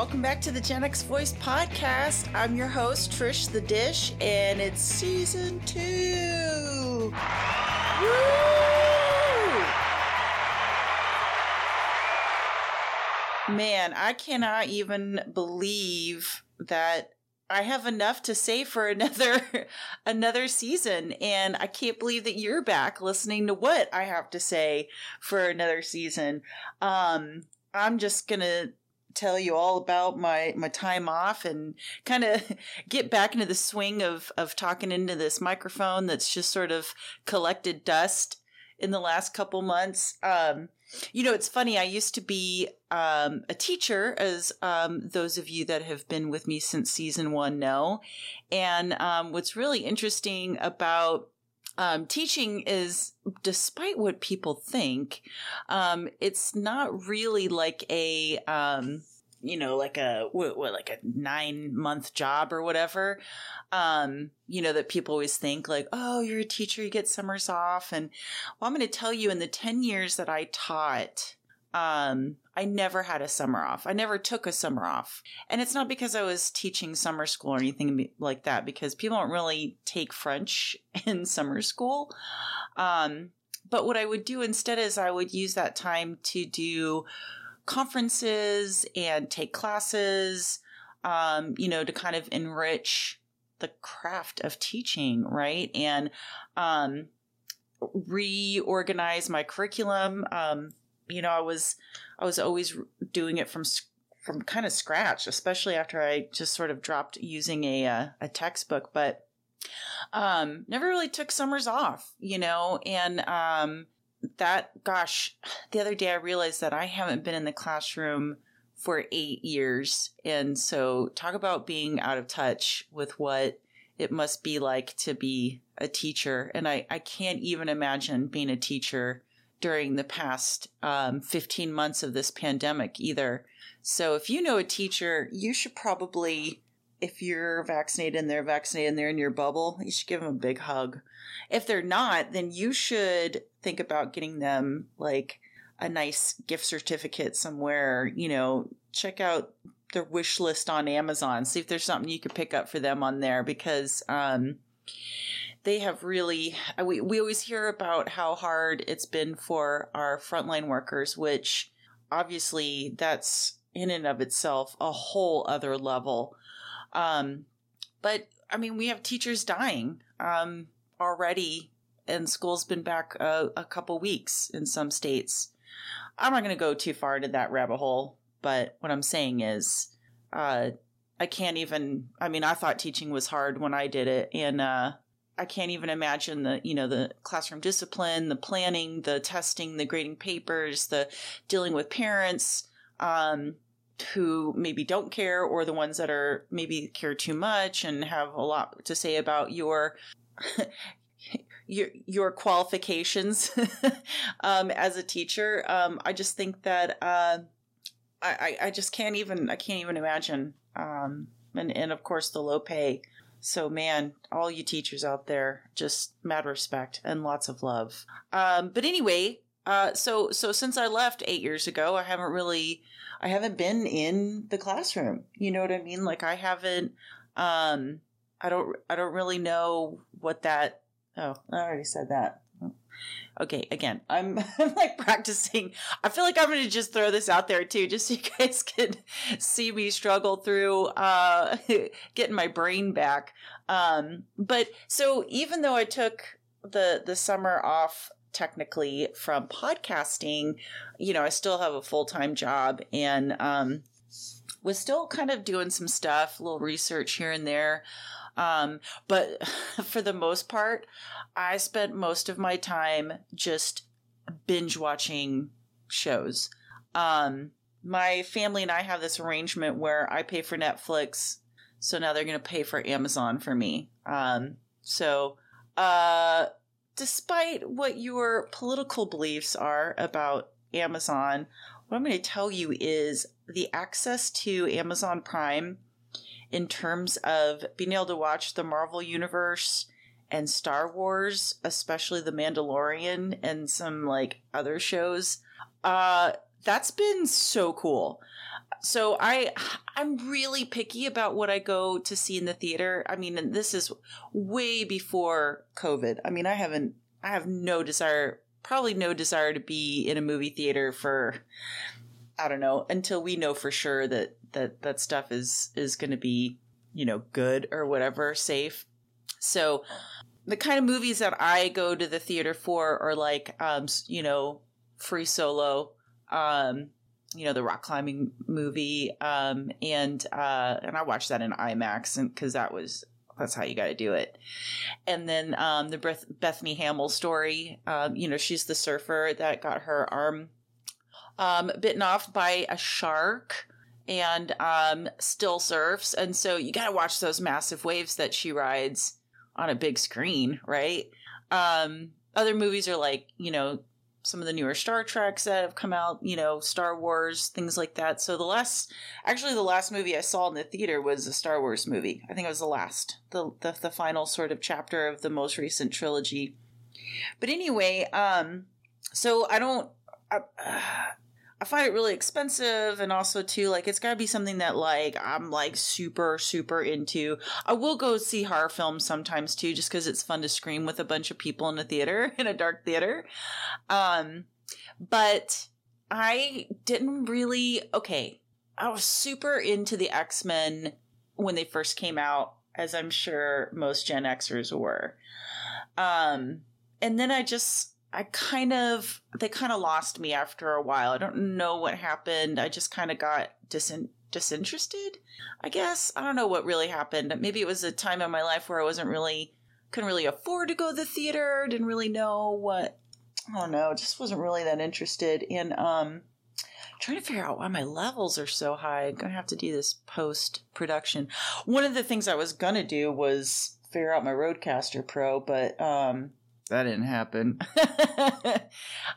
Welcome back to the Gen X Voice podcast. I'm your host, Trish the Dish, and it's season two. Woo! Man, I cannot even believe that I have enough to say for another another season and I can't believe that you're back listening to what I have to say for another season. Um I'm just going to tell you all about my my time off and kind of get back into the swing of of talking into this microphone that's just sort of collected dust in the last couple months. Um you know, it's funny. I used to be um, a teacher, as um, those of you that have been with me since season one know. And um, what's really interesting about um, teaching is, despite what people think, um, it's not really like a um, you know, like a what, what, like a nine month job or whatever. Um, you know, that people always think like, oh, you're a teacher, you get summers off. And well, I'm going to tell you in the 10 years that I taught, um, I never had a summer off. I never took a summer off. And it's not because I was teaching summer school or anything like that, because people don't really take French in summer school. Um, but what I would do instead is I would use that time to do conferences and take classes, um, you know, to kind of enrich the craft of teaching, right? And um, reorganize my curriculum. Um, you know, I was I was always doing it from from kind of scratch, especially after I just sort of dropped using a uh, a textbook, but um, never really took summers off, you know, and um, that gosh, the other day I realized that I haven't been in the classroom for eight years. And so talk about being out of touch with what it must be like to be a teacher. And I, I can't even imagine being a teacher during the past um, 15 months of this pandemic either. So if you know a teacher, you should probably, if you're vaccinated and they're vaccinated and they're in your bubble, you should give them a big hug. If they're not, then you should think about getting them like a nice gift certificate somewhere, you know, check out their wish list on Amazon, see if there's something you could pick up for them on there because um, they have really uh, we, we always hear about how hard it's been for our frontline workers, which obviously that's in and of itself a whole other level. Um, but I mean, we have teachers dying um, already and school's been back a, a couple weeks in some states. I'm not going to go too far into that rabbit hole, but what I'm saying is, uh, I can't even. I mean, I thought teaching was hard when I did it, and uh, I can't even imagine the you know the classroom discipline, the planning, the testing, the grading papers, the dealing with parents um, who maybe don't care, or the ones that are maybe care too much and have a lot to say about your your your qualifications um, as a teacher. Um, I just think that uh, I I just can't even I can't even imagine. Um, and and of course the low pay. So man, all you teachers out there, just mad respect and lots of love. Um, but anyway, uh, so so since I left eight years ago, I haven't really I haven't been in the classroom. You know what I mean? Like I haven't. Um, I don't I don't really know what that Oh, I already said that. Okay, again, I'm, I'm like practicing. I feel like I'm going to just throw this out there too, just so you guys can see me struggle through uh, getting my brain back. Um, but so even though I took the the summer off technically from podcasting, you know, I still have a full time job and um, was still kind of doing some stuff, a little research here and there. Um, but for the most part, I spent most of my time just binge watching shows. Um, my family and I have this arrangement where I pay for Netflix, so now they're going to pay for Amazon for me. Um, so, uh, despite what your political beliefs are about Amazon, what I'm going to tell you is the access to Amazon Prime in terms of being able to watch the Marvel Universe and Star Wars, especially The Mandalorian and some like other shows. Uh, that's been so cool. So I I'm really picky about what I go to see in the theater. I mean, and this is way before COVID. I mean, I haven't I have no desire probably no desire to be in a movie theater for I don't know until we know for sure that that that stuff is is going to be, you know, good or whatever, safe. So the kind of movies that I go to the theater for are like um you know, Free Solo, um you know the rock climbing movie um and uh and i watched that in imax and because that was that's how you got to do it and then um the Beth- bethany hamill story um you know she's the surfer that got her arm um bitten off by a shark and um still surfs and so you got to watch those massive waves that she rides on a big screen right um other movies are like you know some of the newer Star Treks that have come out, you know, Star Wars, things like that. So the last, actually, the last movie I saw in the theater was a Star Wars movie. I think it was the last, the the, the final sort of chapter of the most recent trilogy. But anyway, um, so I don't. I, I find it really expensive and also too like it's got to be something that like I'm like super super into. I will go see horror films sometimes too just cuz it's fun to scream with a bunch of people in a theater in a dark theater. Um but I didn't really okay. I was super into the X-Men when they first came out as I'm sure most Gen Xers were. Um and then I just I kind of they kind of lost me after a while. I don't know what happened. I just kind of got disin- disinterested. I guess I don't know what really happened. Maybe it was a time in my life where I wasn't really couldn't really afford to go to the theater. Didn't really know what. I don't know. Just wasn't really that interested in um trying to figure out why my levels are so high. I'm gonna have to do this post production. One of the things I was gonna do was figure out my Rodecaster Pro, but um that didn't happen.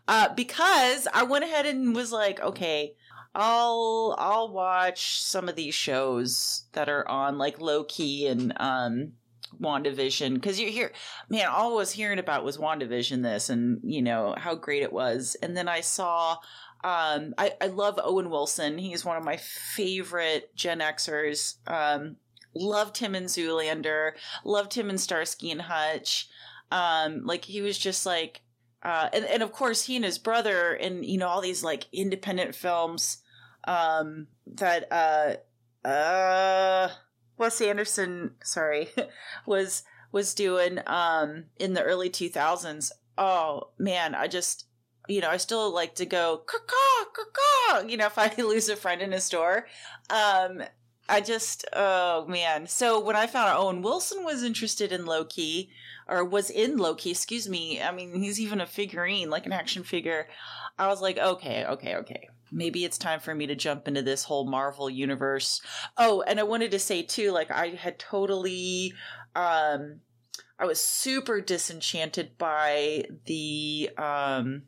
Uh, because I went ahead and was like, okay, I'll I'll watch some of these shows that are on like Loki and um WandaVision. Because you hear man all I was hearing about was WandaVision this and you know how great it was. And then I saw um I, I love Owen Wilson. He's one of my favorite Gen Xers. Um loved him in Zoolander. Loved him in Starsky and Hutch um, like he was just like, uh, and, and of course he and his brother and, you know, all these like independent films, um, that, uh, uh, Wes Anderson, sorry, was, was doing, um, in the early 2000s. Oh man, I just, you know, I still like to go, caw, caw, you know, if I lose a friend in a store. Um, I just, oh man. So when I found out Owen Wilson was interested in Loki, or was in Loki, excuse me. I mean, he's even a figurine, like an action figure. I was like, okay, okay, okay. Maybe it's time for me to jump into this whole Marvel universe. Oh, and I wanted to say too, like I had totally um I was super disenchanted by the um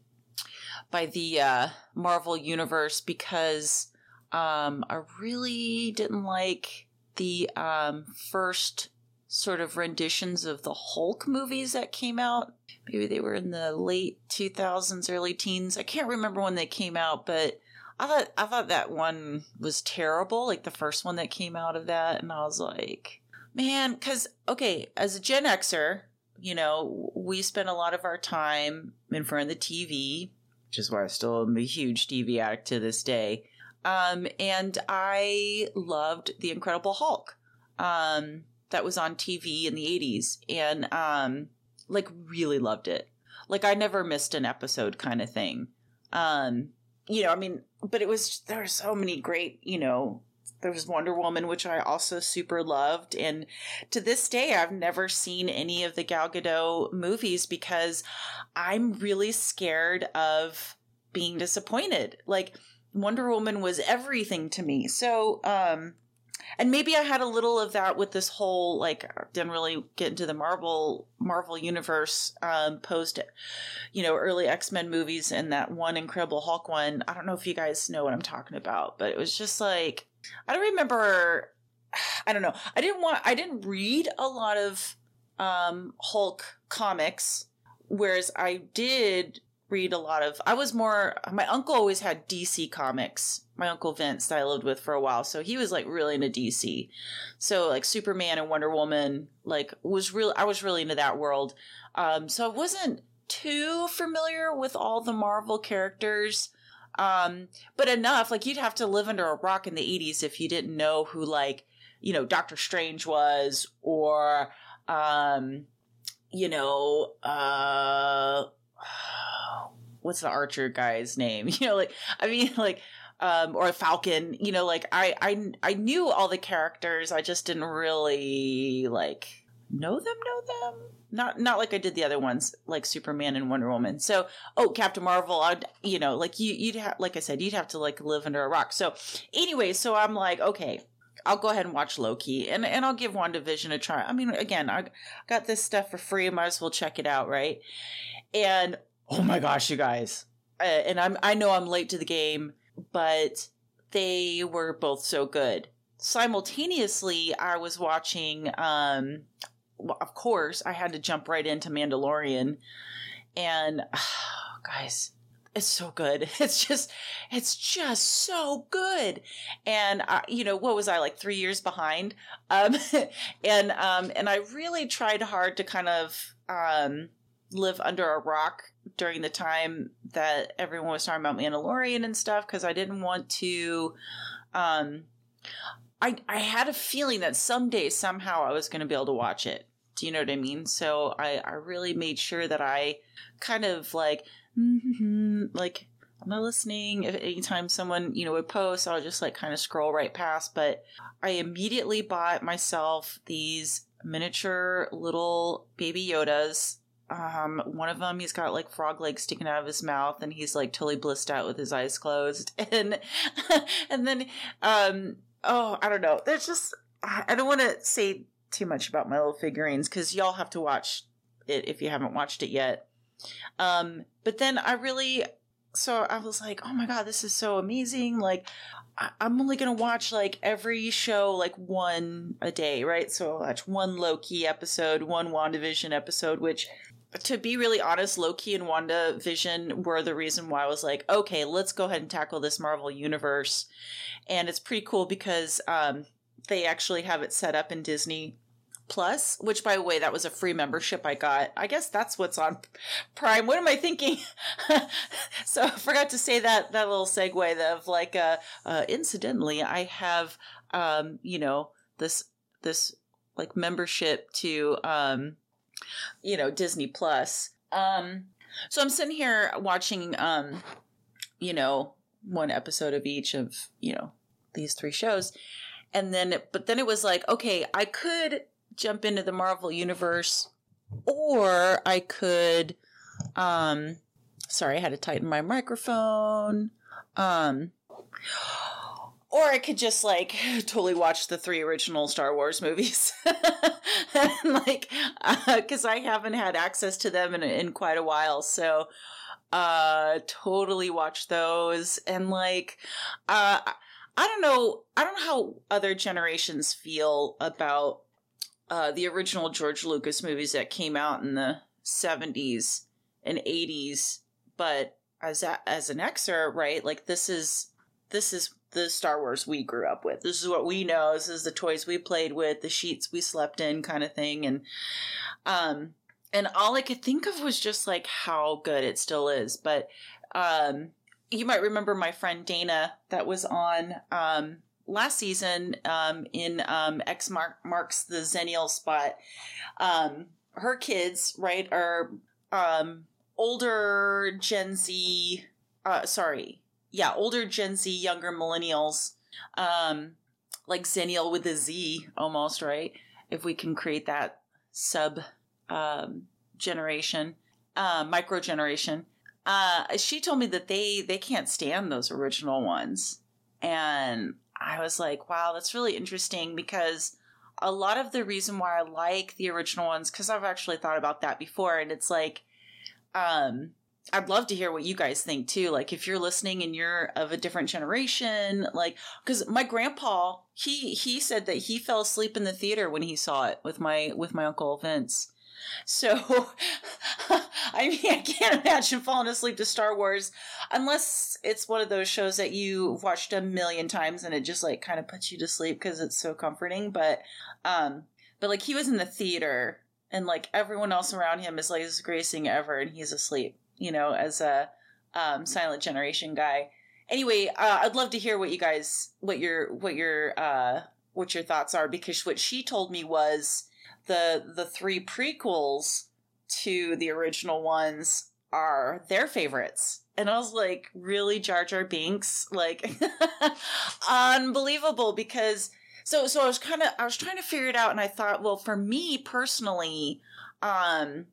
by the uh Marvel universe because um I really didn't like the um first sort of renditions of the Hulk movies that came out. Maybe they were in the late 2000s, early teens. I can't remember when they came out, but I thought I thought that one was terrible, like the first one that came out of that, and I was like, man, because okay, as a Gen Xer, you know, we spend a lot of our time in front of the TV, which is why I still am a huge TV addict to this day. Um, and I loved the Incredible Hulk. Um, that was on TV in the 80s and um like really loved it. Like I never missed an episode kind of thing. Um you know, I mean, but it was there were so many great, you know, there was Wonder Woman which I also super loved and to this day I've never seen any of the Gal Gadot movies because I'm really scared of being disappointed. Like Wonder Woman was everything to me. So, um and maybe I had a little of that with this whole like didn't really get into the Marvel Marvel universe um, post, you know, early X Men movies and that one Incredible Hulk one. I don't know if you guys know what I'm talking about, but it was just like I don't remember. I don't know. I didn't want. I didn't read a lot of um, Hulk comics, whereas I did read a lot of. I was more. My uncle always had DC comics. My uncle Vince that I lived with for a while, so he was like really into DC. So like Superman and Wonder Woman, like was real. I was really into that world. Um, so I wasn't too familiar with all the Marvel characters. Um, but enough, like you'd have to live under a rock in the 80s if you didn't know who like, you know, Doctor Strange was or um, you know, uh what's the archer guy's name? You know, like I mean like um or falcon, you know, like I I I knew all the characters, I just didn't really like know them know them not not like i did the other ones like superman and wonder woman so oh captain marvel i'd you know like you you'd have like i said you'd have to like live under a rock so anyway so i'm like okay I'll go ahead and watch Loki and, and I'll give WandaVision a try. I mean, again, I got this stuff for free. Might as well check it out, right? And oh my gosh, you guys. Uh, and I'm, I know I'm late to the game, but they were both so good. Simultaneously, I was watching, um, of course, I had to jump right into Mandalorian. And oh, guys, it's so good. It's just, it's just so good. And I, you know, what was I like three years behind? Um, and, um, and I really tried hard to kind of, um, live under a rock during the time that everyone was talking about Mandalorian and stuff. Cause I didn't want to, um, I, I had a feeling that someday, somehow I was going to be able to watch it. Do you know what I mean? So I, I really made sure that I kind of like, mm-hmm, like I'm not listening. If anytime someone, you know, would post, I'll just like kind of scroll right past. But I immediately bought myself these miniature little baby Yodas. Um, one of them, he's got like frog legs sticking out of his mouth and he's like totally blissed out with his eyes closed. And, and then, um, oh, I don't know. There's just, I don't want to say too much about my little figurines because y'all have to watch it if you haven't watched it yet. Um, but then I really, so I was like, oh my God, this is so amazing. Like, I- am only to watch like every show, like one a day, right? So I'll watch one Loki episode, one WandaVision episode, which to be really honest, Loki and Wanda Vision were the reason why I was like, okay, let's go ahead and tackle this Marvel universe. And it's pretty cool because um, they actually have it set up in Disney Plus, which by the way, that was a free membership I got. I guess that's what's on Prime. What am I thinking? so I forgot to say that that little segue of like, uh, uh incidentally, I have, um, you know, this this like membership to, um, you know, Disney Plus. Um, so I'm sitting here watching, um, you know, one episode of each of you know these three shows, and then but then it was like, okay, I could jump into the Marvel universe, or I could, um, sorry, I had to tighten my microphone. Um, or I could just like totally watch the three original Star Wars movies, and, like because uh, I haven't had access to them in in quite a while, so uh totally watch those. And like uh I don't know I don't know how other generations feel about uh, the original George Lucas movies that came out in the 70s and 80s, but as a, as an Xer, right? Like this is this is the Star Wars we grew up with. This is what we know. This is the toys we played with, the sheets we slept in, kind of thing. And um, and all I could think of was just like how good it still is. But um, you might remember my friend Dana that was on um last season um, in um, X Mark marks the Zennial spot. Um, her kids, right, are um, older Gen Z. Uh, sorry, yeah, older Gen Z, younger millennials, um, like Zennial with a Z, almost right. If we can create that sub um, generation, uh, micro generation. Uh, she told me that they they can't stand those original ones, and I was like, wow, that's really interesting because a lot of the reason why I like the original ones, because I've actually thought about that before, and it's like, um, I'd love to hear what you guys think too. Like, if you're listening and you're of a different generation, like, because my grandpa, he he said that he fell asleep in the theater when he saw it with my with my uncle Vince. So, I mean, I can't imagine falling asleep to Star Wars unless it's one of those shows that you've watched a million times and it just like kind of puts you to sleep because it's so comforting. But, um, but like he was in the theater and like everyone else around him is like greatest thing ever and he's asleep, you know, as a um, silent generation guy. Anyway, uh, I'd love to hear what you guys, what your, what your, uh, what your thoughts are because what she told me was the the three prequels to the original ones are their favorites. And I was like, really, Jar Jar Binks? Like, unbelievable because so so I was kind of I was trying to figure it out and I thought, well, for me personally, um,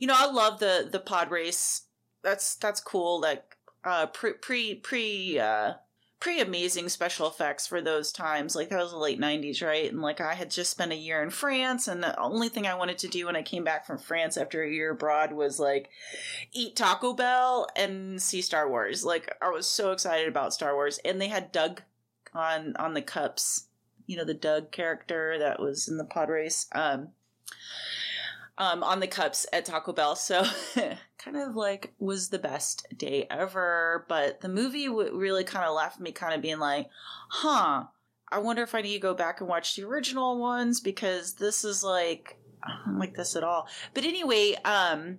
you know, I love the the pod race. That's that's cool. Like uh pre pre pre uh pretty amazing special effects for those times. Like that was the late '90s, right? And like I had just spent a year in France, and the only thing I wanted to do when I came back from France after a year abroad was like eat Taco Bell and see Star Wars. Like I was so excited about Star Wars, and they had Dug on on the cups. You know the Dug character that was in the pod race. Um, um, on the cups at Taco Bell. So kind of like was the best day ever. But the movie w- really kind of left me kind of being like, huh, I wonder if I need to go back and watch the original ones because this is like, I don't like this at all. But anyway, um,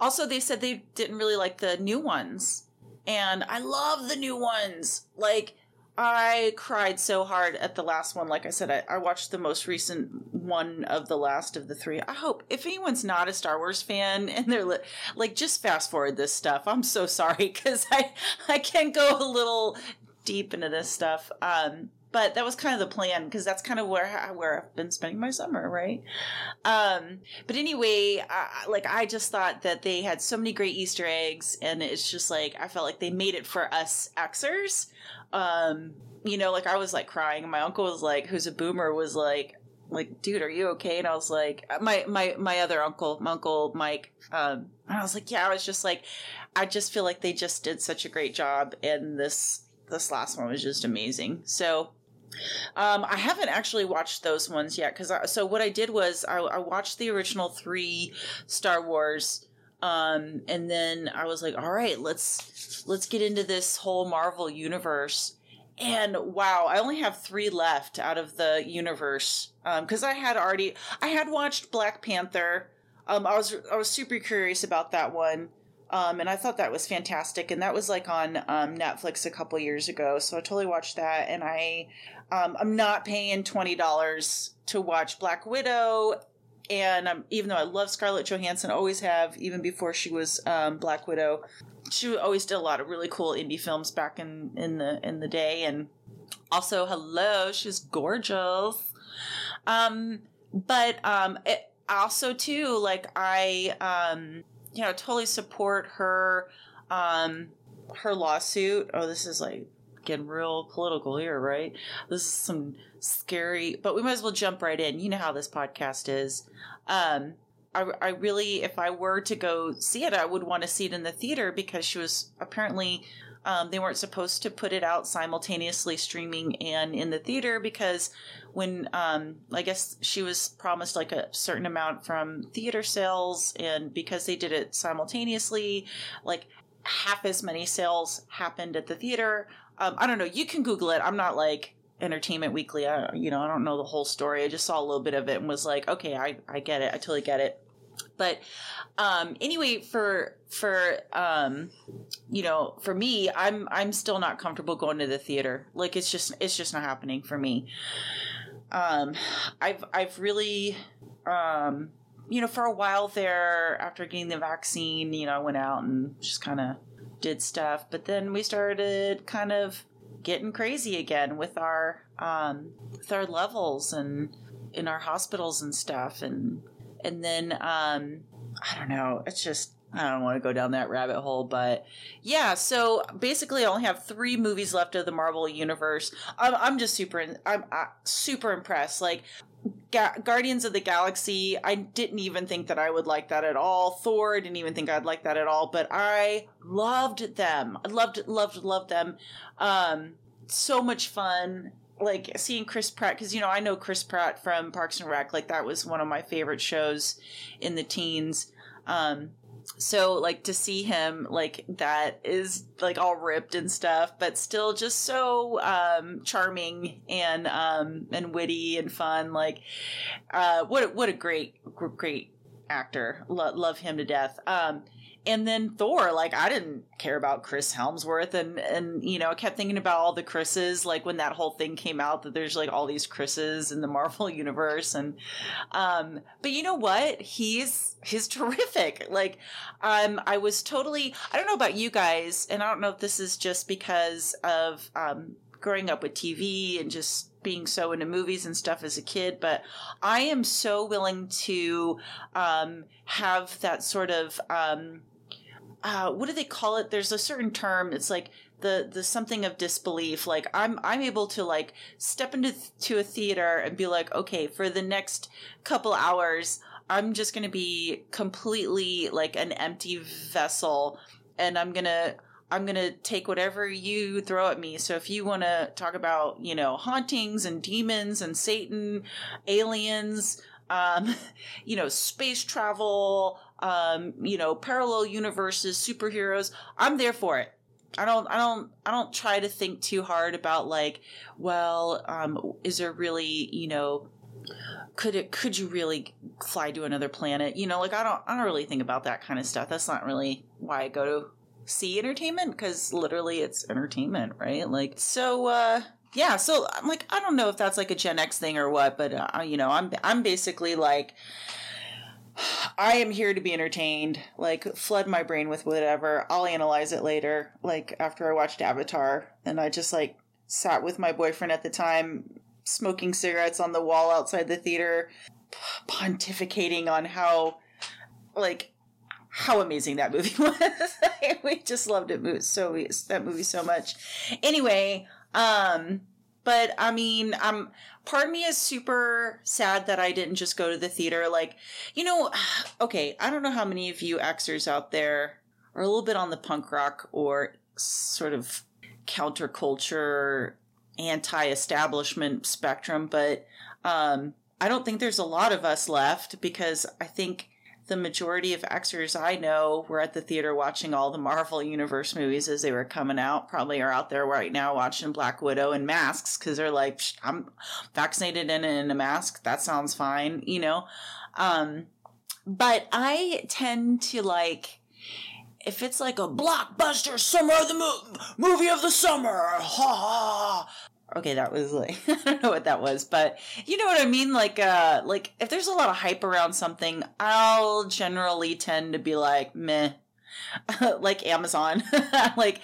also they said they didn't really like the new ones. And I love the new ones. Like, I cried so hard at the last one. Like I said, I, I, watched the most recent one of the last of the three. I hope if anyone's not a Star Wars fan and they're li- like, just fast forward this stuff. I'm so sorry because I I can go a little deep into this stuff. Um, but that was kind of the plan because that's kind of where where I've been spending my summer, right? Um, but anyway, I, like I just thought that they had so many great Easter eggs, and it's just like I felt like they made it for us Xers um, you know, like I was like crying. And my uncle was like, who's a boomer, was like, like, dude, are you okay? And I was like, my my my other uncle, my uncle Mike, um, and I was like, yeah. I was just like, I just feel like they just did such a great job, and this this last one was just amazing. So. Um, I haven't actually watched those ones yet because so what I did was I, I watched the original three Star Wars um, and then I was like, all right, let's let's get into this whole Marvel universe. And wow, I only have three left out of the universe because um, I had already I had watched Black Panther. Um, I was I was super curious about that one, um, and I thought that was fantastic. And that was like on um, Netflix a couple years ago, so I totally watched that. And I um, I'm not paying twenty dollars to watch Black Widow and um, even though I love Scarlett Johansson, always have, even before she was um, Black Widow, she always did a lot of really cool indie films back in in the in the day. And also, hello, she's gorgeous. Um, but um, it also too, like I, um, you know, totally support her, um, her lawsuit. Oh, this is like getting real political here, right? This is some scary, but we might as well jump right in. You know how this podcast is. Um, I, I really, if I were to go see it, I would want to see it in the theater because she was apparently um, they weren't supposed to put it out simultaneously streaming and in the theater because when um, I guess she was promised like a certain amount from theater sales, and because they did it simultaneously, like half as many sales happened at the theater. Um, I don't know. You can Google it. I'm not like Entertainment Weekly. I, you know, I don't know the whole story. I just saw a little bit of it and was like, okay, I, I get it. I totally get it. But um, anyway, for for um, you know, for me, I'm I'm still not comfortable going to the theater. Like it's just it's just not happening for me. Um, I've I've really um, you know, for a while there after getting the vaccine, you know, I went out and just kind of did stuff, but then we started kind of getting crazy again with our um, with our levels and in our hospitals and stuff, and and then um, I don't know. It's just I don't want to go down that rabbit hole, but yeah. So basically, I only have three movies left of the Marvel universe. I'm, I'm just super, I'm uh, super impressed. Like Ga- Guardians of the Galaxy, I didn't even think that I would like that at all. Thor, I didn't even think I'd like that at all, but I loved them. I loved, loved, loved them. Um, so much fun. Like seeing Chris Pratt because you know I know Chris Pratt from Parks and Rec. Like that was one of my favorite shows in the teens. Um, so like to see him like that is like all ripped and stuff but still just so um charming and um and witty and fun like uh what a, what a great great actor Lo- love him to death um and then Thor, like I didn't care about Chris Hemsworth, and and you know I kept thinking about all the Chris's, like when that whole thing came out that there's like all these Chris's in the Marvel universe, and um, but you know what? He's he's terrific. Like, um, I was totally I don't know about you guys, and I don't know if this is just because of um growing up with TV and just being so into movies and stuff as a kid, but I am so willing to um, have that sort of um, uh, what do they call it? There's a certain term. It's like the the something of disbelief. Like I'm I'm able to like step into to a theater and be like, okay, for the next couple hours, I'm just gonna be completely like an empty vessel, and I'm gonna I'm going to take whatever you throw at me. So if you want to talk about, you know, hauntings and demons and Satan, aliens, um, you know, space travel, um, you know, parallel universes, superheroes. I'm there for it. I don't, I don't, I don't try to think too hard about like, well, um, is there really, you know, could it, could you really fly to another planet? You know, like I don't, I don't really think about that kind of stuff. That's not really why I go to see entertainment because literally it's entertainment, right? Like, so, uh, yeah, so I'm like, I don't know if that's like a Gen X thing or what, but uh, you know, I'm I'm basically like, I am here to be entertained. Like, flood my brain with whatever. I'll analyze it later. Like, after I watched Avatar, and I just like sat with my boyfriend at the time, smoking cigarettes on the wall outside the theater, pontificating on how, like, how amazing that movie was. we just loved it so that movie so much. Anyway, um, but I mean, um, part of me is super sad that I didn't just go to the theater. Like, you know, okay, I don't know how many of you Xers out there are a little bit on the punk rock or sort of counterculture, anti-establishment spectrum, but um, I don't think there's a lot of us left because I think the majority of Xers I know were at the theater watching all the Marvel Universe movies as they were coming out. Probably are out there right now watching Black Widow and masks because they're like, I'm vaccinated and in a mask. That sounds fine, you know? Um, but I tend to like, if it's like a blockbuster summer of the mo- movie of the summer, ha ha, okay that was like i don't know what that was but you know what i mean? Like uh like if there's a lot of hype around something i'll generally tend to be like meh. Like amazon. Like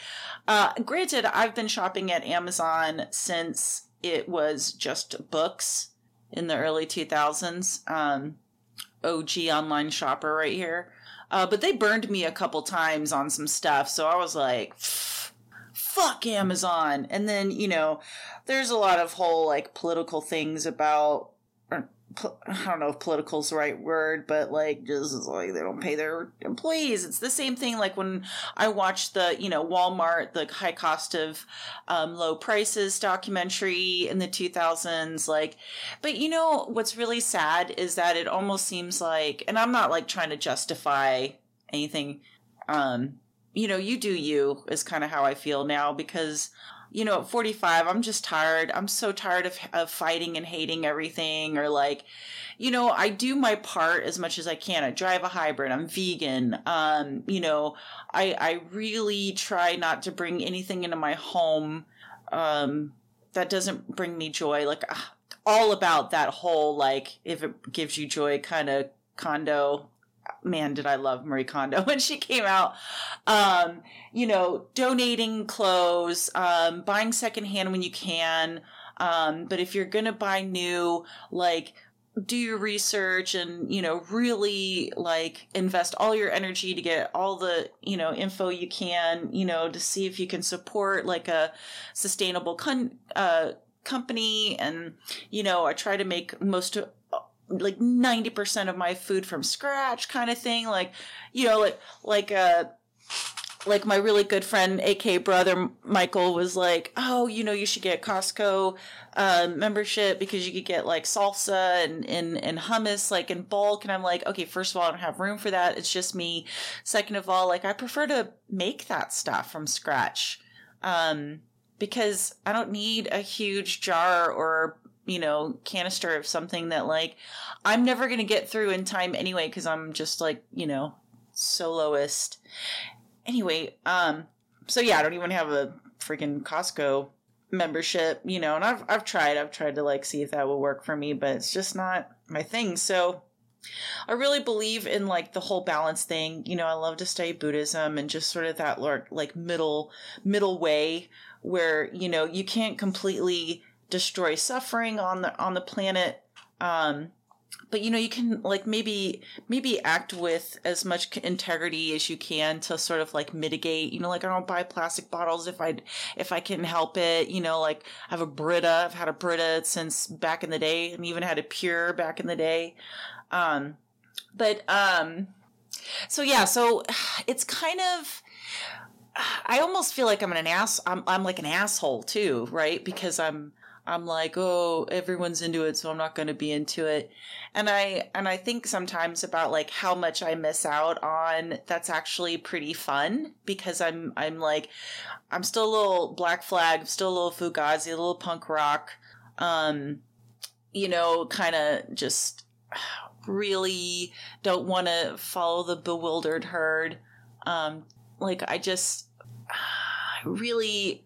uh granted i've been shopping at amazon since it was just books in the early 2000s um og online shopper right here. Uh but they burned me a couple times on some stuff so i was like fuck Amazon. And then, you know, there's a lot of whole like political things about I don't know if political is the right word, but like just like they don't pay their employees. It's the same thing. Like when I watched the you know Walmart, the high cost of um, low prices documentary in the 2000s. Like, but you know what's really sad is that it almost seems like, and I'm not like trying to justify anything. Um, you know, you do you is kind of how I feel now because you know, at 45, I'm just tired. I'm so tired of, of fighting and hating everything or like, you know, I do my part as much as I can. I drive a hybrid. I'm vegan. Um, you know, I, I really try not to bring anything into my home, um, that doesn't bring me joy. Like all about that whole, like, if it gives you joy kind of condo man, did I love Marie Kondo when she came out. Um, you know, donating clothes, um, buying secondhand when you can. Um, but if you're going to buy new, like, do your research and, you know, really like invest all your energy to get all the, you know, info you can, you know, to see if you can support like a sustainable con- uh, company. And, you know, I try to make most of, like 90% of my food from scratch kind of thing like you know like like uh like my really good friend, AK brother Michael, was like, "Oh, you know, you should get Costco uh, membership because you could get like salsa and, and and hummus like in bulk." And I'm like, "Okay, first of all, I don't have room for that. It's just me. Second of all, like I prefer to make that stuff from scratch, um, because I don't need a huge jar or you know canister of something that like I'm never gonna get through in time anyway because I'm just like you know soloist." anyway, um, so yeah, I don't even have a freaking Costco membership, you know, and I've I've tried, I've tried to like see if that will work for me, but it's just not my thing. So I really believe in like the whole balance thing. You know, I love to study Buddhism and just sort of that like middle middle way where, you know, you can't completely destroy suffering on the on the planet. Um but you know you can like maybe maybe act with as much integrity as you can to sort of like mitigate you know like i don't buy plastic bottles if i if i can help it you know like i have a brita i've had a brita since back in the day and even had a PUR back in the day. Um but um so yeah so it's kind of i almost feel like i'm an ass i'm, I'm like an asshole too right? Because i'm I'm like, oh, everyone's into it, so I'm not going to be into it. And I and I think sometimes about like how much I miss out on that's actually pretty fun because I'm I'm like I'm still a little Black Flag, still a little Fugazi, a little punk rock. Um, you know, kind of just really don't want to follow the bewildered herd. Um, like I just I really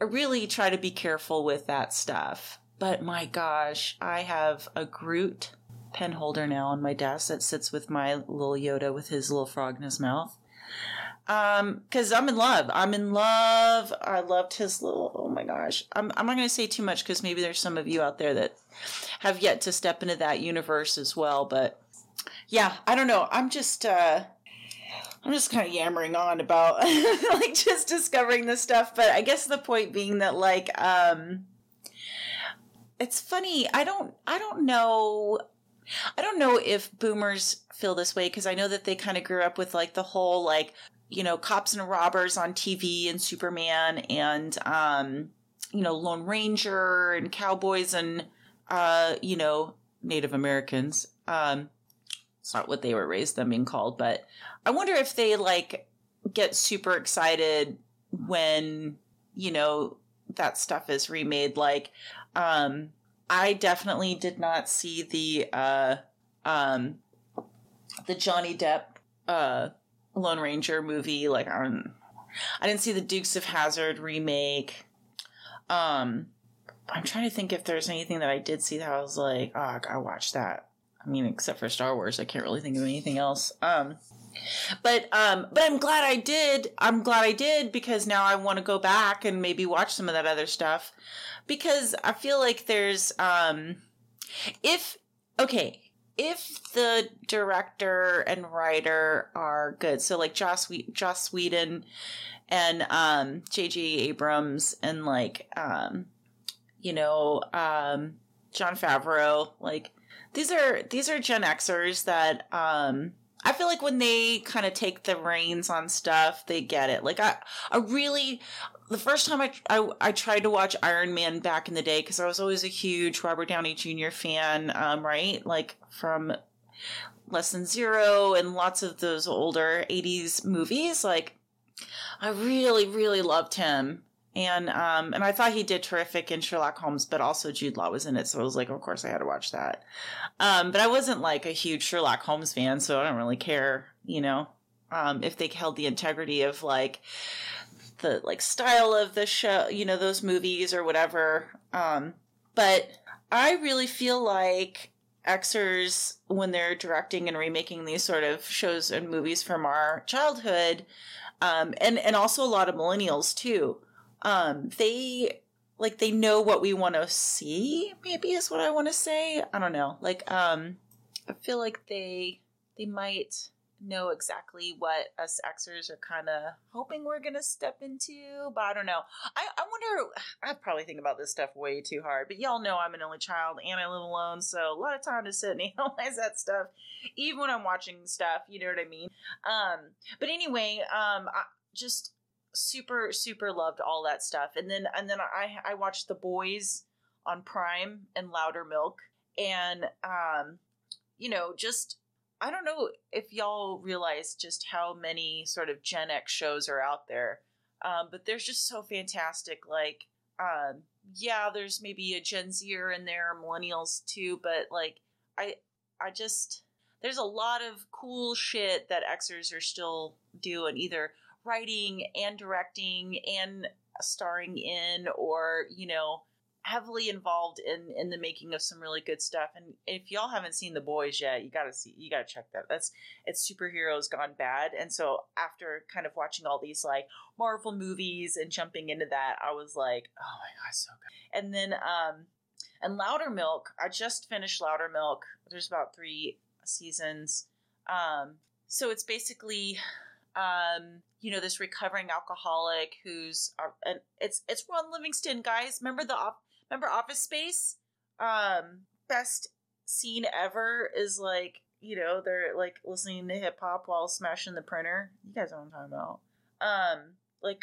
I really try to be careful with that stuff. But my gosh, I have a Groot pen holder now on my desk that sits with my little Yoda with his little frog in his mouth. Um, cause I'm in love. I'm in love. I loved his little, oh my gosh. I'm, I'm not going to say too much cause maybe there's some of you out there that have yet to step into that universe as well. But yeah, I don't know. I'm just, uh, I'm just kind of yammering on about like just discovering this stuff, but I guess the point being that like um it's funny. I don't I don't know I don't know if boomers feel this way because I know that they kind of grew up with like the whole like you know cops and robbers on TV and Superman and um you know Lone Ranger and cowboys and uh you know Native Americans um it's not what they were raised them being called, but I wonder if they like get super excited when, you know, that stuff is remade. Like, um, I definitely did not see the, uh, um, the Johnny Depp, uh, Lone Ranger movie. Like, I don't, I didn't see the Dukes of Hazzard remake. Um, I'm trying to think if there's anything that I did see that I was like, oh, I watched that. I mean, except for Star Wars, I can't really think of anything else. Um, but um, but I'm glad I did. I'm glad I did because now I want to go back and maybe watch some of that other stuff because I feel like there's um, if okay if the director and writer are good, so like Joss Joss Whedon and um, J.J. Abrams and like um, you know um, Jon Favreau, like these are these are Gen Xers that um I feel like when they kind of take the reins on stuff, they get it. Like I, I really, the first time I, I, I tried to watch Iron Man back in the day because I was always a huge Robert Downey Jr. fan, um, right? Like from Less Than Zero and lots of those older '80s movies. Like I really, really loved him, and um and I thought he did terrific in Sherlock Holmes, but also Jude Law was in it, so I was like, of course I had to watch that. Um, but I wasn't like a huge Sherlock Holmes fan, so I don't really care, you know, um, if they held the integrity of like the like style of the show, you know, those movies or whatever. Um, but I really feel like Xers when they're directing and remaking these sort of shows and movies from our childhood, um, and and also a lot of millennials too um they like they know what we want to see maybe is what i want to say i don't know like um i feel like they they might know exactly what us Xers are kind of hoping we're gonna step into, but I don't know. I, I wonder. I probably think about this stuff way too hard, but y'all know I'm an only child and I live alone, so a lot of time to sit and analyze that stuff, even when I'm watching stuff. You know what I mean? Um, but anyway, um, I, just super super loved all that stuff. And then and then I I watched The Boys on Prime and Loudermilk and um you know, just I don't know if y'all realize just how many sort of Gen X shows are out there. Um, but there's just so fantastic. Like, um, yeah, there's maybe a Gen Zer in there, millennials too, but like, I, I just, there's a lot of cool shit that Xers are still doing, either writing and directing and starring in, or, you know, heavily involved in in the making of some really good stuff. And if y'all haven't seen the boys yet you gotta see you gotta check that. That's it's superheroes gone bad. And so after kind of watching all these like marvel movies and jumping into that i was like oh my god so good. And then um and loudermilk i just finished loudermilk there's about three seasons. Um so it's basically um you know this recovering alcoholic who's uh, and it's it's ron livingston guys remember the op- remember Office Space? Um, best scene ever is like you know they're like listening to hip hop while smashing the printer. You guys know what I'm talking about. Um, like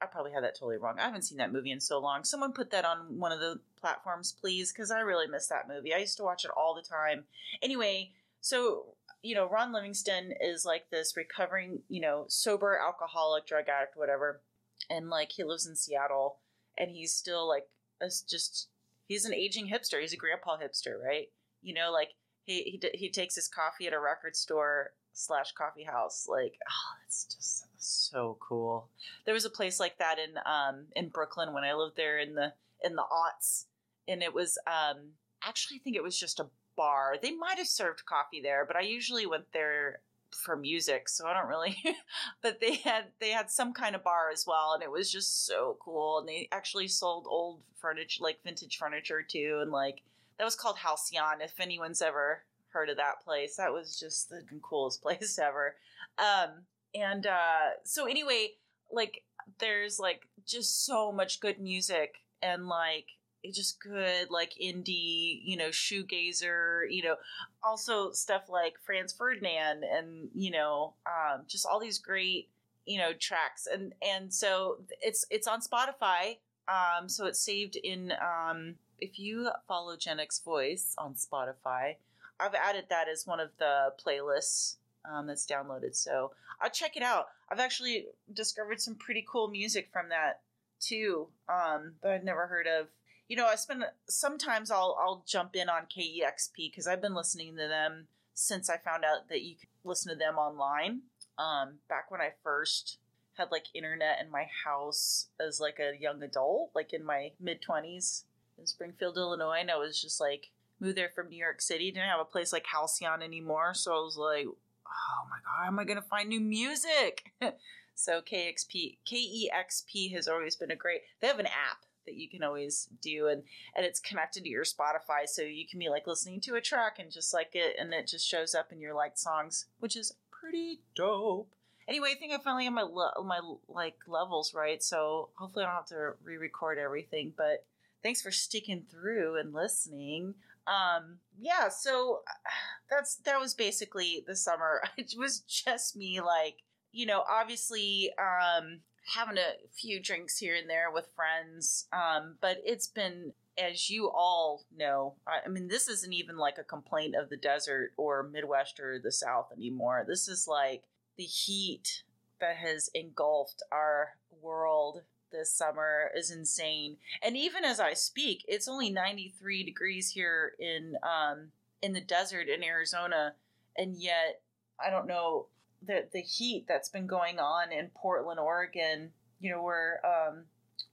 I probably had that totally wrong. I haven't seen that movie in so long. Someone put that on one of the platforms, please, because I really miss that movie. I used to watch it all the time. Anyway, so you know, Ron Livingston is like this recovering, you know, sober alcoholic, drug addict, whatever, and like he lives in Seattle, and he's still like as just he's an aging hipster. He's a grandpa hipster, right? You know, like he he he takes his coffee at a record store slash coffee house. Like, oh, that's just so cool. There was a place like that in um in Brooklyn when I lived there in the in the aughts, and it was um actually I think it was just a bar. They might have served coffee there, but I usually went there for music, so I don't really. but they had they had some kind of bar as well, and it was just so cool. And they actually sold old furniture, like vintage furniture too, and like that was called Halcyon. If anyone's ever heard of that place, that was just the coolest place ever. Um, and uh, so anyway, like there's like just so much good music and like just good like indie you know shoegazer you know also stuff like franz ferdinand and you know um, just all these great you know tracks. And and so it's it's on spotify um, so it's saved in um, if you follow gen x voice on spotify i've added that as one of the playlists um, that's downloaded. So i'll check it out. I've actually discovered some pretty cool music from that too um, that i'd never heard of you know, I spend sometimes I'll I'll jump in on KEXP because I've been listening to them since I found out that you could listen to them online. Um, back when I first had like internet in my house as like a young adult, like in my mid twenties in Springfield, Illinois, and I was just like moved there from New York City, didn't have a place like Halcyon anymore, so I was like, oh my god, how am I gonna find new music? so KXP KEXP has always been a great. They have an app that you can always do and and it's connected to your spotify so you can be like listening to a track and just like it and it just shows up in your liked songs which is pretty dope. Anyway i think i finally have my my like levels right so hopefully i don't have to re-record everything but thanks for sticking through and listening. Um yeah so that's that was basically the summer. It was just me like you know obviously um having a few drinks here and there with friends. Um, but it's been, as you all know, I, mean, this isn't even like a complaint of the desert or Midwest or the South anymore. This is like the heat that has engulfed our world this summer is insane. And even as I speak, it's only 93 degrees here in um in the desert in Arizona and yet I don't know the the heat that's been going on in Portland, Oregon, you know, where um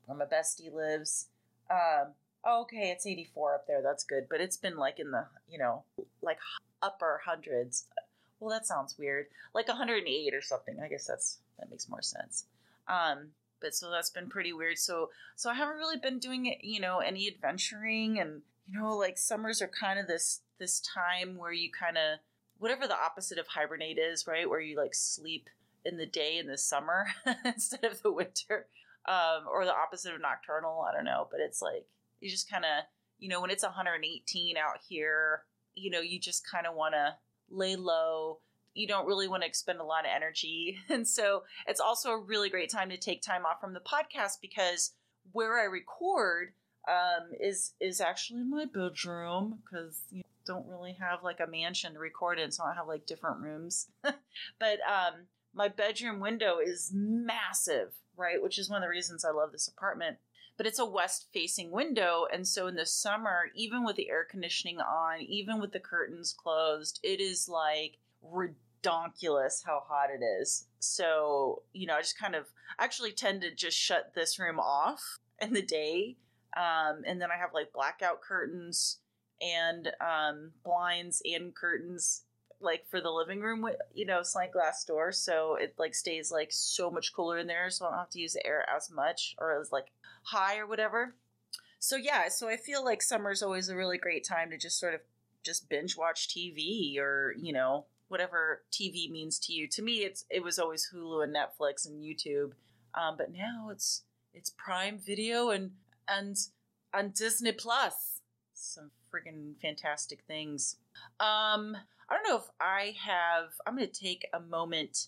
where my bestie lives. Um okay, it's 84 up there. That's good, but it's been like in the, you know, like upper hundreds. Well, that sounds weird. Like 108 or something. I guess that's that makes more sense. Um but so that's been pretty weird. So so I haven't really been doing it. you know, any adventuring and you know, like summers are kind of this this time where you kind of whatever the opposite of hibernate is, right? Where you like sleep in the day in the summer instead of the winter, um, or the opposite of nocturnal. I don't know, but it's like you just kind of, you know, when it's 118 out here, you know, you just kind of want to lay low, you don't really want to expend a lot of energy. And so it's also a really great time to take time off from the podcast because where I record um, is is actually in my bedroom because you know, don't really have like a mansion to record in, so I have like different rooms. but um, my bedroom window is massive, right? Which is one of the reasons I love this apartment. But it's a west facing window. And so in the summer, even with the air conditioning on, even with the curtains closed, it is like redonkulous how hot it is. So, you know, I just kind of actually tend to just shut this room off in the day. Um, and then I have like blackout curtains and um, blinds and curtains like for the living room with you know slant glass door so it like stays like so much cooler in there so i don't have to use the air as much or as like high or whatever. So yeah so i feel like summer's always a really great time to just sort of just binge watch tv or you know whatever tv means to you. To me it's it was always hulu and netflix and youtube um, but now it's it's prime video and and and disney plus. Some friggin' fantastic things um I don't know if I have. I'm going to take a moment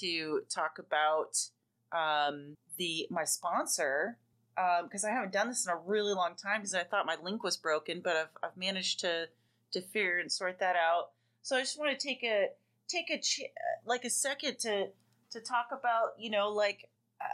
to talk about um, the my sponsor because um, I haven't done this in a really long time because I thought my link was broken, but I've, I've managed to to figure and sort that out. So I just want to take a take a ch- like a second to to talk about you know like uh,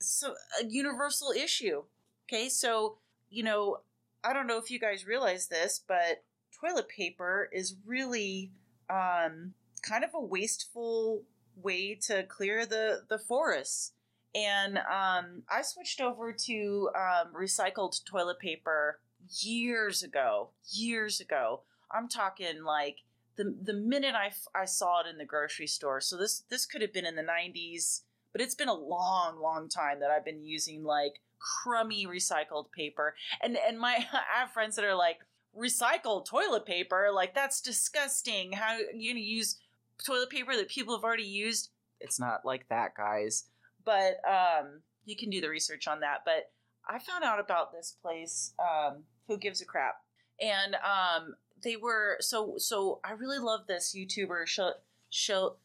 so a universal issue. Okay, so you know I don't know if you guys realize this, but toilet paper is really um, kind of a wasteful way to clear the the forests. And um, I switched over to um, recycled toilet paper years ago. Years ago, I'm talking like the the minute I, I saw it in the grocery store. So this this could have been in the 90s, but it's been a long, long time that I've been using like crummy recycled paper. And and my I have friends that are like, recycled toilet paper. Like that's disgusting. How you gonna use toilet paper that people have already used? It's not like that, guys. But um, you can do the research on that. But I found out about this place. Um, who gives a crap? And um, they were so so. I really love this YouTuber. Shell Shell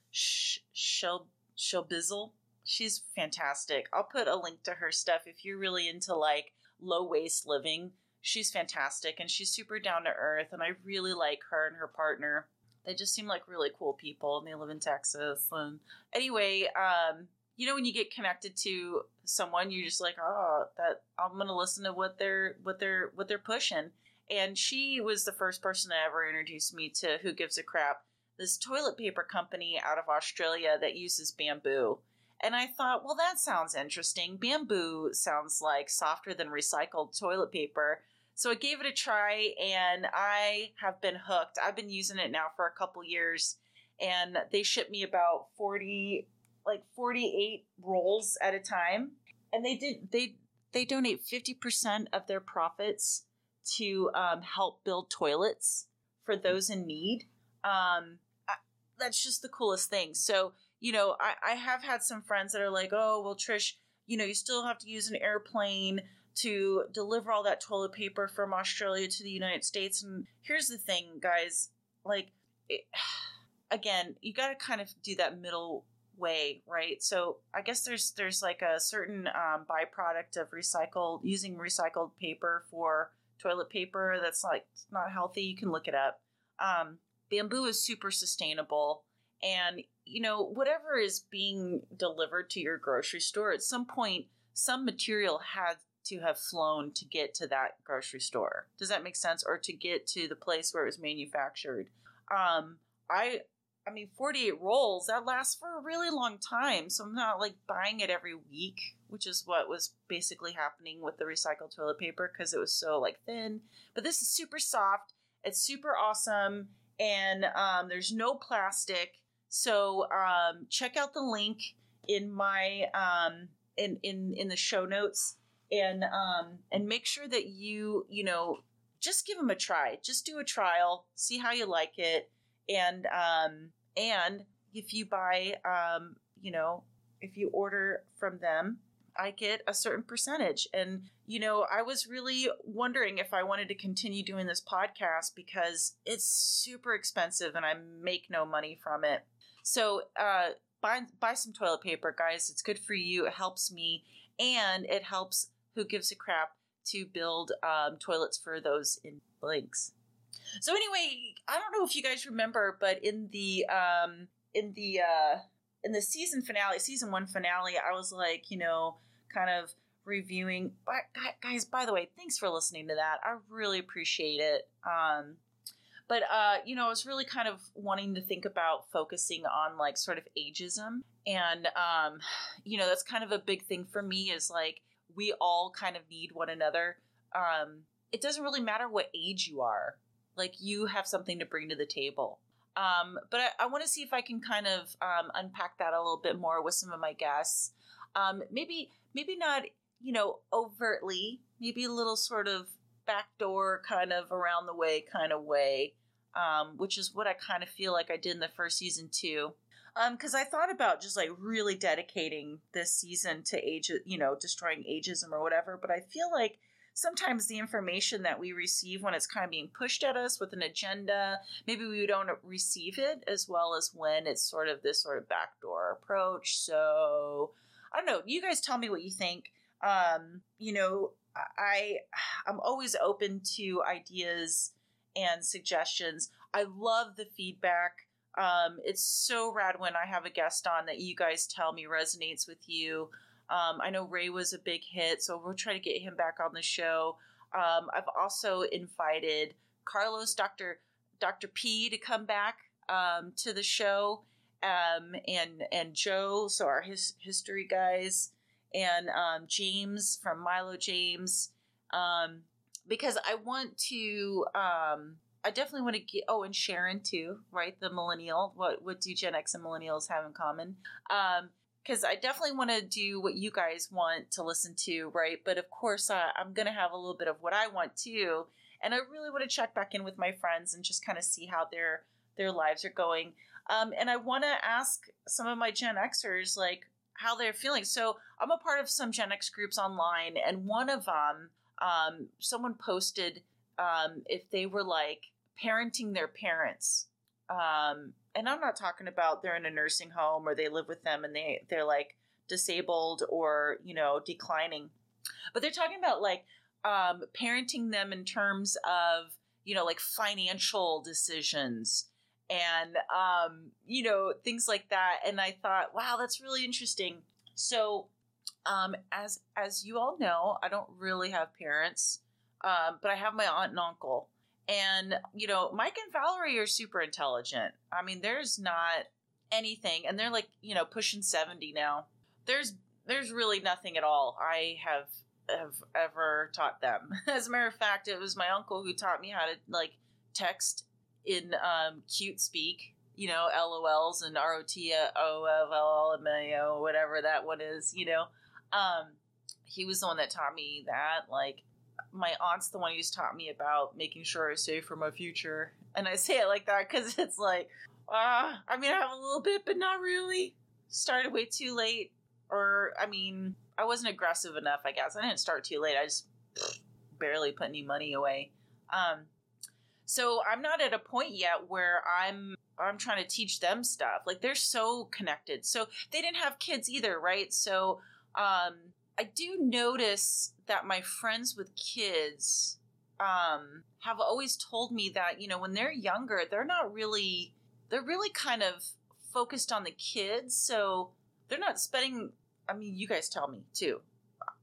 Shell Shelbizleee. She's fantastic. I'll put a link to her stuff if you're really into like low waste living she's fantastic and she's super down to earth and I really like her and her partner. They just seem like really cool people and they live in Texas. And anyway, um, you know when you get connected to someone, you're just like, oh, that I'm gonna listen to what they're what they're what they're pushing. And she was the first person to ever introduce me to Who Gives a Crap, this toilet paper company out of Australia that uses bamboo. And I thought, well, that sounds interesting. Bamboo sounds like softer than recycled toilet paper. So I gave it a try and I have been hooked. I've been using it now for a couple years and they ship me about 40 like 48 rolls at a time and they did they they donate 50% of their profits to um, help build toilets for those in need um, I, that's just the coolest thing so you know I, I have had some friends that are like oh well trish you know you still have to use an airplane to deliver all that toilet paper from Australia to the United States. And here's the thing, guys like, it, again, you got to kind of do that middle way, right? So I guess there's there's like a certain um, byproduct of recycled using recycled paper for toilet paper that's like not healthy. You can look it up. Um, bamboo is super sustainable, and you know whatever is being delivered to your grocery store at some point, some material had to have flown to get to that grocery store. Does that make sense? Or to get to the place where it was manufactured. Um, I I mean, 48 rolls, that lasts for a really long time. So I'm not like buying it every week, which is what was basically happening with the recycled toilet paper because it was so like thin. But this is super soft. It's super awesome. And um, there's no plastic. So um, check out the link in my um, in, in in the show notes and um and make sure that you you know just give them a try just do a trial see how you like it and um and if you buy um you know if you order from them I get a certain percentage. And, you know, I was really wondering if I wanted to continue doing this podcast because it's super expensive and I make no money from it. So uh, buy buy some toilet paper, guys. It's good for you. It helps me, and it helps who gives a crap to build um, toilets for those in blinks. So anyway, I don't know if you guys remember, but in the um, in the uh, in the season finale, season one finale, I was like, you know, kind of reviewing. But guys, by the way, thanks for listening to that. I really appreciate it. Um, but uh, you know, I was really kind of wanting to think about focusing on like sort of ageism, and um, you know, that's kind of a big thing for me. Is like we all kind of need one another. Um, it doesn't really matter what age you are. Like you have something to bring to the table. Um, but I, I want to see if I can kind of um, unpack that a little bit more with some of my guests. Um, maybe, maybe not, you know, overtly. Maybe a little sort of backdoor kind of around the way kind of way um, which is what I kind of feel like I did in the first season too. Because um, I thought about just like really dedicating this season to age, you know, destroying ageism or whatever. But I feel like sometimes the information that we receive when it's kind of being pushed at us with an agenda, maybe we don't receive it as well as when it's sort of this sort of backdoor approach. So I don't know. You guys tell me what you think. Um, you know, I I'm always open to ideas and suggestions. I love the feedback. Um, it's so rad when I have a guest on that you guys tell me resonates with you. Um, I know Ray was a big hit, so we'll try to get him back on the show. Um, I've also invited Carlos, Doctor Doctor P, to come back um, to the show, um, and and Joe, so our his, history guys, and um, James from Milo James. Um, because I want to. Um, I definitely want to get. Oh, and Sharon too, right? The millennial. What what do Gen X and millennials have in common? Um, because I definitely want to do what you guys want to listen to, right? But of course, uh, I'm going to have a little bit of what I want too, and I really want to check back in with my friends and just kind of see how their their lives are going. Um, and I want to ask some of my Gen Xers like how they're feeling. So I'm a part of some Gen X groups online, and one of them um, someone posted um, if they were like parenting their parents. Um, and I'm not talking about they're in a nursing home or they live with them and they they're like disabled or you know declining, but they're talking about like um, parenting them in terms of you know like financial decisions and um, you know things like that. And I thought, wow, that's really interesting. So um, as as you all know, I don't really have parents, um, but I have my aunt and uncle. And you know, Mike and Valerie are super intelligent. I mean, there's not anything, and they're like you know pushing seventy now. There's there's really nothing at all I have have ever taught them. As a matter of fact, it was my uncle who taught me how to like text in um, cute speak you know, LOLs and ROTO, whatever that one is, you know. Um, he was the one that taught me that. Like, my aunt's the one who's taught me about making sure I save for my future. And I say it like that because it's like, uh, I mean, I have a little bit, but not really. Started way too late. Or, I mean, I wasn't aggressive enough, I guess. I didn't start too late. I just barely put any money away. Um, so I'm not at a point yet where I'm I'm trying to teach them stuff. Like they're so connected. So they didn't have kids either, right? So um, I do notice that my friends with kids um, have always told me that you know when they're younger, they're not really they're really kind of focused on the kids, so they're not spending. I mean, you guys tell me too.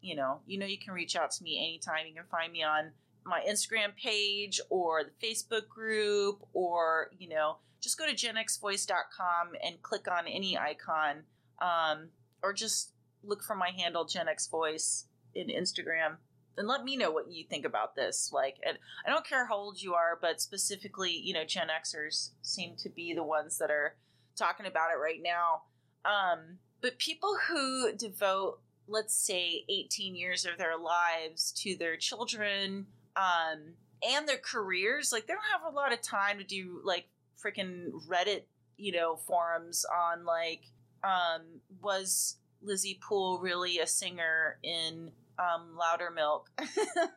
You know, you know, you can reach out to me anytime. You can find me on my Instagram page or the Facebook group, or you know, just go to genxvoice.com and click on any icon, um, or just look for my handle Gen X Voice in Instagram and let me know what you think about this. Like, and I don't care how old you are, but specifically, you know, Gen Xers seem to be the ones that are talking about it right now. Um, but people who devote, let's say, 18 years of their lives to their children um, and their careers, like, they don't have a lot of time to do, like, freaking Reddit, you know, forums on, like, um, was Lizzie Poole really a singer in um, Loudermilk?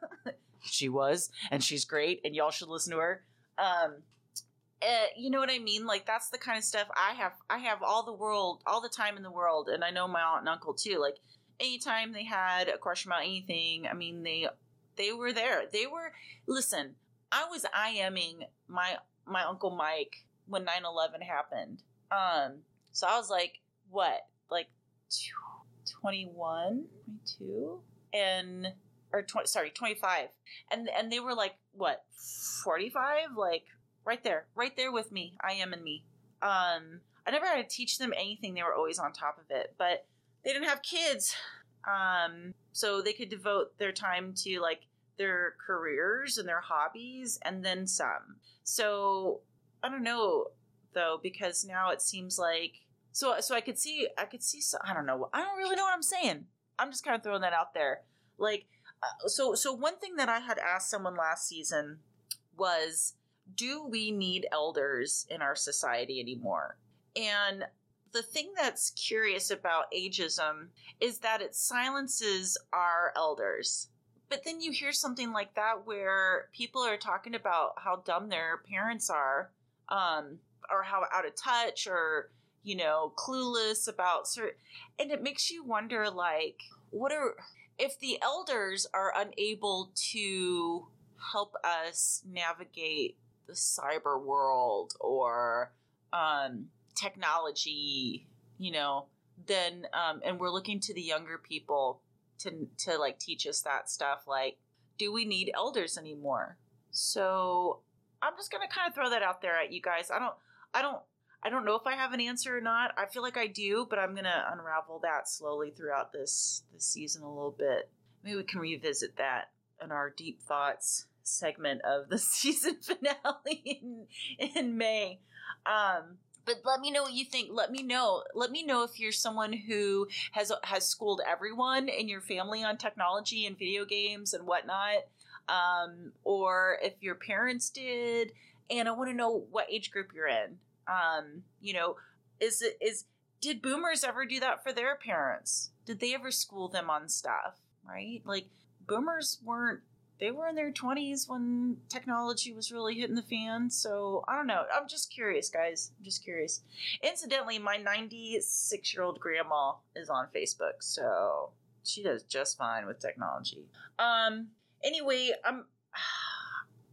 she was, and she's great, and y'all should listen to her. Um, uh, you know what I mean? Like that's the kind of stuff I have. I have all the world, all the time in the world, and I know my aunt and uncle too. Like anytime they had a question about anything, I mean they they were there. They were listen. I was IMing my my uncle Mike when 9-11 happened. Um, so I was like, what, like 21, 22? And or 20, sorry, 25. And and they were like, what, 45? Like right there, right there with me. I am and me. Um, I never had to teach them anything. They were always on top of it, but they didn't have kids. Um, so they could devote their time to like their careers and their hobbies and then some. So I don't know though, because now it seems like so so I could see I could see so, I don't know I don't really know what I'm saying. I'm just kind of throwing that out there. Like uh, so so one thing that I had asked someone last season was do we need elders in our society anymore? And the thing that's curious about ageism is that it silences our elders. But then you hear something like that where people are talking about how dumb their parents are, um, or how out of touch, or you know, clueless about certain, and it makes you wonder, like, what are if the elders are unable to help us navigate the cyber world or um, technology, you know, then um, and we're looking to the younger people to to like teach us that stuff. Like, do we need elders anymore? So I'm just gonna kind of throw that out there at you guys. I don't, I don't, I don't know if I have an answer or not. I feel like I do, but I'm gonna unravel that slowly throughout this this season a little bit. Maybe we can revisit that in our deep thoughts segment of the season finale in, in May. Um, but let me know what you think. Let me know. Let me know if you're someone who has has schooled everyone in your family on technology and video games and whatnot, um, or if your parents did. And I want to know what age group you're in. Um, you know, is it is did boomers ever do that for their parents? Did they ever school them on stuff? Right? Like boomers weren't they were in their 20s when technology was really hitting the fan. So I don't know. I'm just curious, guys. I'm just curious. Incidentally, my 96 year old grandma is on Facebook, so she does just fine with technology. Um. Anyway, I'm.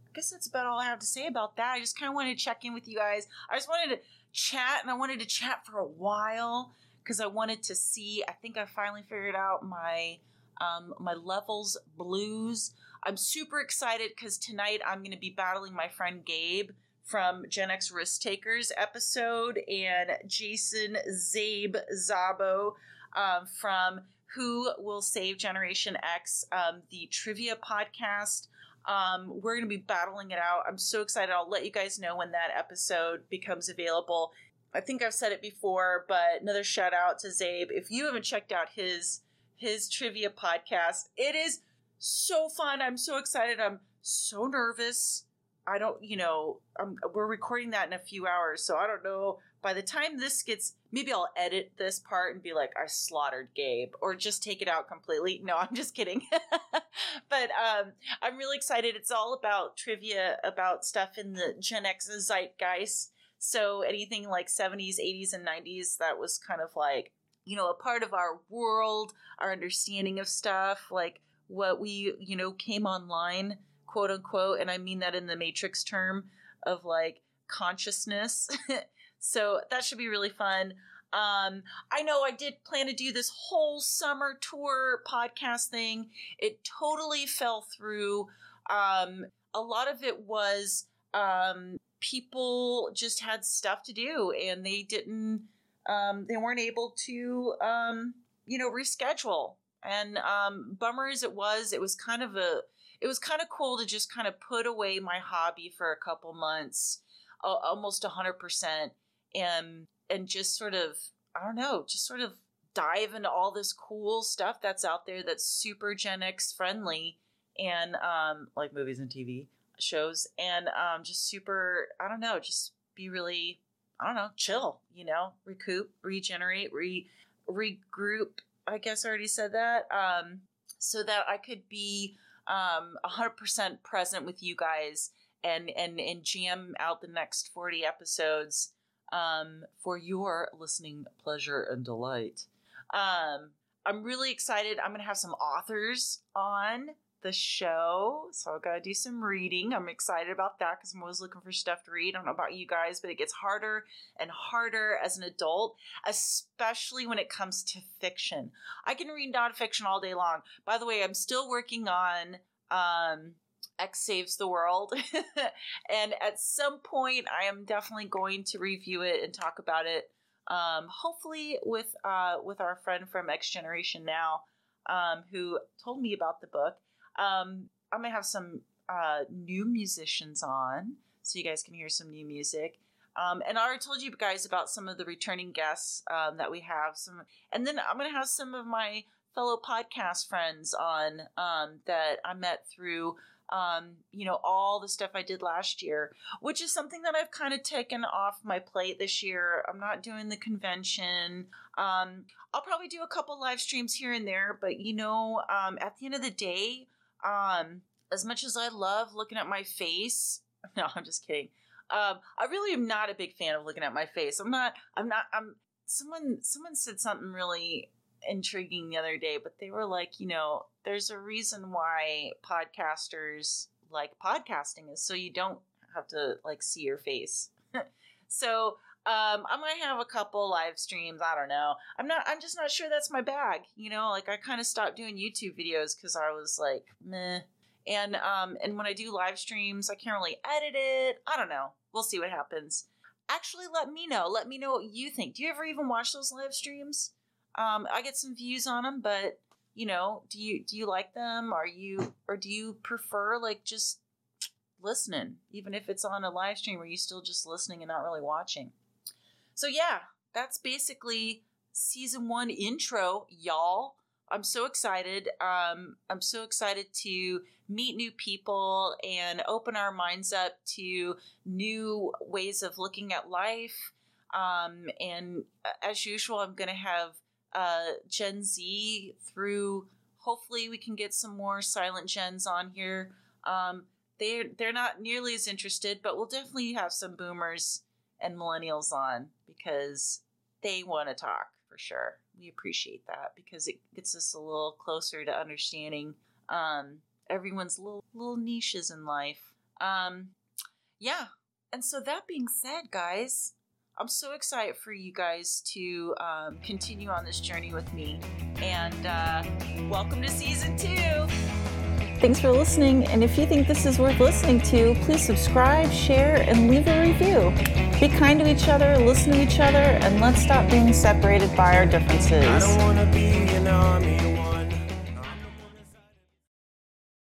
I guess that's about all I have to say about that. I just kind of wanted to check in with you guys. I just wanted to chat, and I wanted to chat for a while because I wanted to see. I think I finally figured out my um, my levels blues. I'm super excited because tonight I'm going to be battling my friend Gabe from Gen X Risk Takers episode and Jason Zabe Zabo um, from Who Will Save Generation X, um, the trivia podcast. Um, we're going to be battling it out. I'm so excited. I'll let you guys know when that episode becomes available. I think I've said it before, but another shout out to Zabe. If you haven't checked out his his trivia podcast, it is so fun. I'm so excited. I'm so nervous. I don't, you know, I'm, we're recording that in a few hours, so I don't know. By the time this gets, maybe I'll edit this part and be like, I slaughtered Gabe, or just take it out completely. No, I'm just kidding. but um, I'm really excited. It's all about trivia about stuff in the Gen X zeitgeist. So anything like 70s, 80s, and 90s that was kind of like, you know, a part of our world, our understanding of stuff, like what we, you know, came online, quote unquote, and I mean that in the Matrix term of like consciousness. so that should be really fun. Um, I know I did plan to do this whole summer tour podcast thing. It totally fell through. Um, a lot of it was um, people just had stuff to do and they didn't, um, they weren't able to, um, you know, reschedule and um, bummer as it was, it was kind of a it was kind of cool to just kind of put away my hobby for a couple months, uh, almost hundred percent, and and just sort of I don't know, just sort of dive into all this cool stuff that's out there that's super Gen X friendly and um, like movies and TV shows and um, just super I don't know, just be really I don't know, chill, you know, recoup, regenerate, re regroup I guess I already said that. Um, so that I could be um, 100% present with you guys and and and jam out the next 40 episodes um, for your listening pleasure and delight. Um, I'm really excited. I'm going to have some authors on the show. So I've got to do some reading. I'm excited about that because I'm always looking for stuff to read. I don't know about you guys, but it gets harder and harder as an adult, especially when it comes to fiction. I can read nonfiction all day long. By the way, I'm still working on um, X Saves the World. and at some point, I am definitely going to review it and talk about it. Um, hopefully, with uh, with our friend from X Generation Now, um, who told me about the book. Um, I'm gonna have some uh, new musicians on, so you guys can hear some new music. Um, and I already told you guys about some of the returning guests um, that we have. Some, and then I'm gonna have some of my fellow podcast friends on um, that I met through um, you know, all the stuff I did last year, which is something that I've kind of taken off my plate this year. I'm not doing the convention. Um, I'll probably do a couple live streams here and there, but you know, um, at the end of the day, um, as much as I love looking at my face, no, I'm just kidding. Um, I really am not a big fan of looking at my face. I'm not. I'm not. I'm. Someone. Someone said something really intriguing the other day, but they were like, you know, there's a reason why podcasters like podcasting is so you don't have to like see your face. so um, I might have a couple live streams. I don't know. I'm not. I'm just not sure that's my bag. You know, like I kind of stopped doing YouTube videos because I was like, meh. And um, and when I do live streams, I can't really edit it. I don't know. We'll see what happens. Actually, let me know. Let me know what you think. Do you ever even watch those live streams? Um, I get some views on them, but you know, do you do you like them? Are you or do you prefer like just listening, even if it's on a live stream? Are you still just listening and not really watching? So yeah, that's basically season one intro, y'all. I'm so excited. Um, I'm so excited to meet new people and open our minds up to new ways of looking at life. Um, and uh, as usual, I'm going to have uh, Gen Z through. Hopefully, we can get some more silent gens on here. Um, they're they're not nearly as interested, but we'll definitely have some boomers and millennials on because they want to talk for sure. We appreciate that because it gets us a little closer to understanding um, everyone's little little niches in life. Um, yeah, and so that being said, guys, I'm so excited for you guys to um, continue on this journey with me. And uh, welcome to season two. Thanks for listening. And if you think this is worth listening to, please subscribe, share, and leave a review. Be kind to each other, listen to each other, and let's stop being separated by our differences.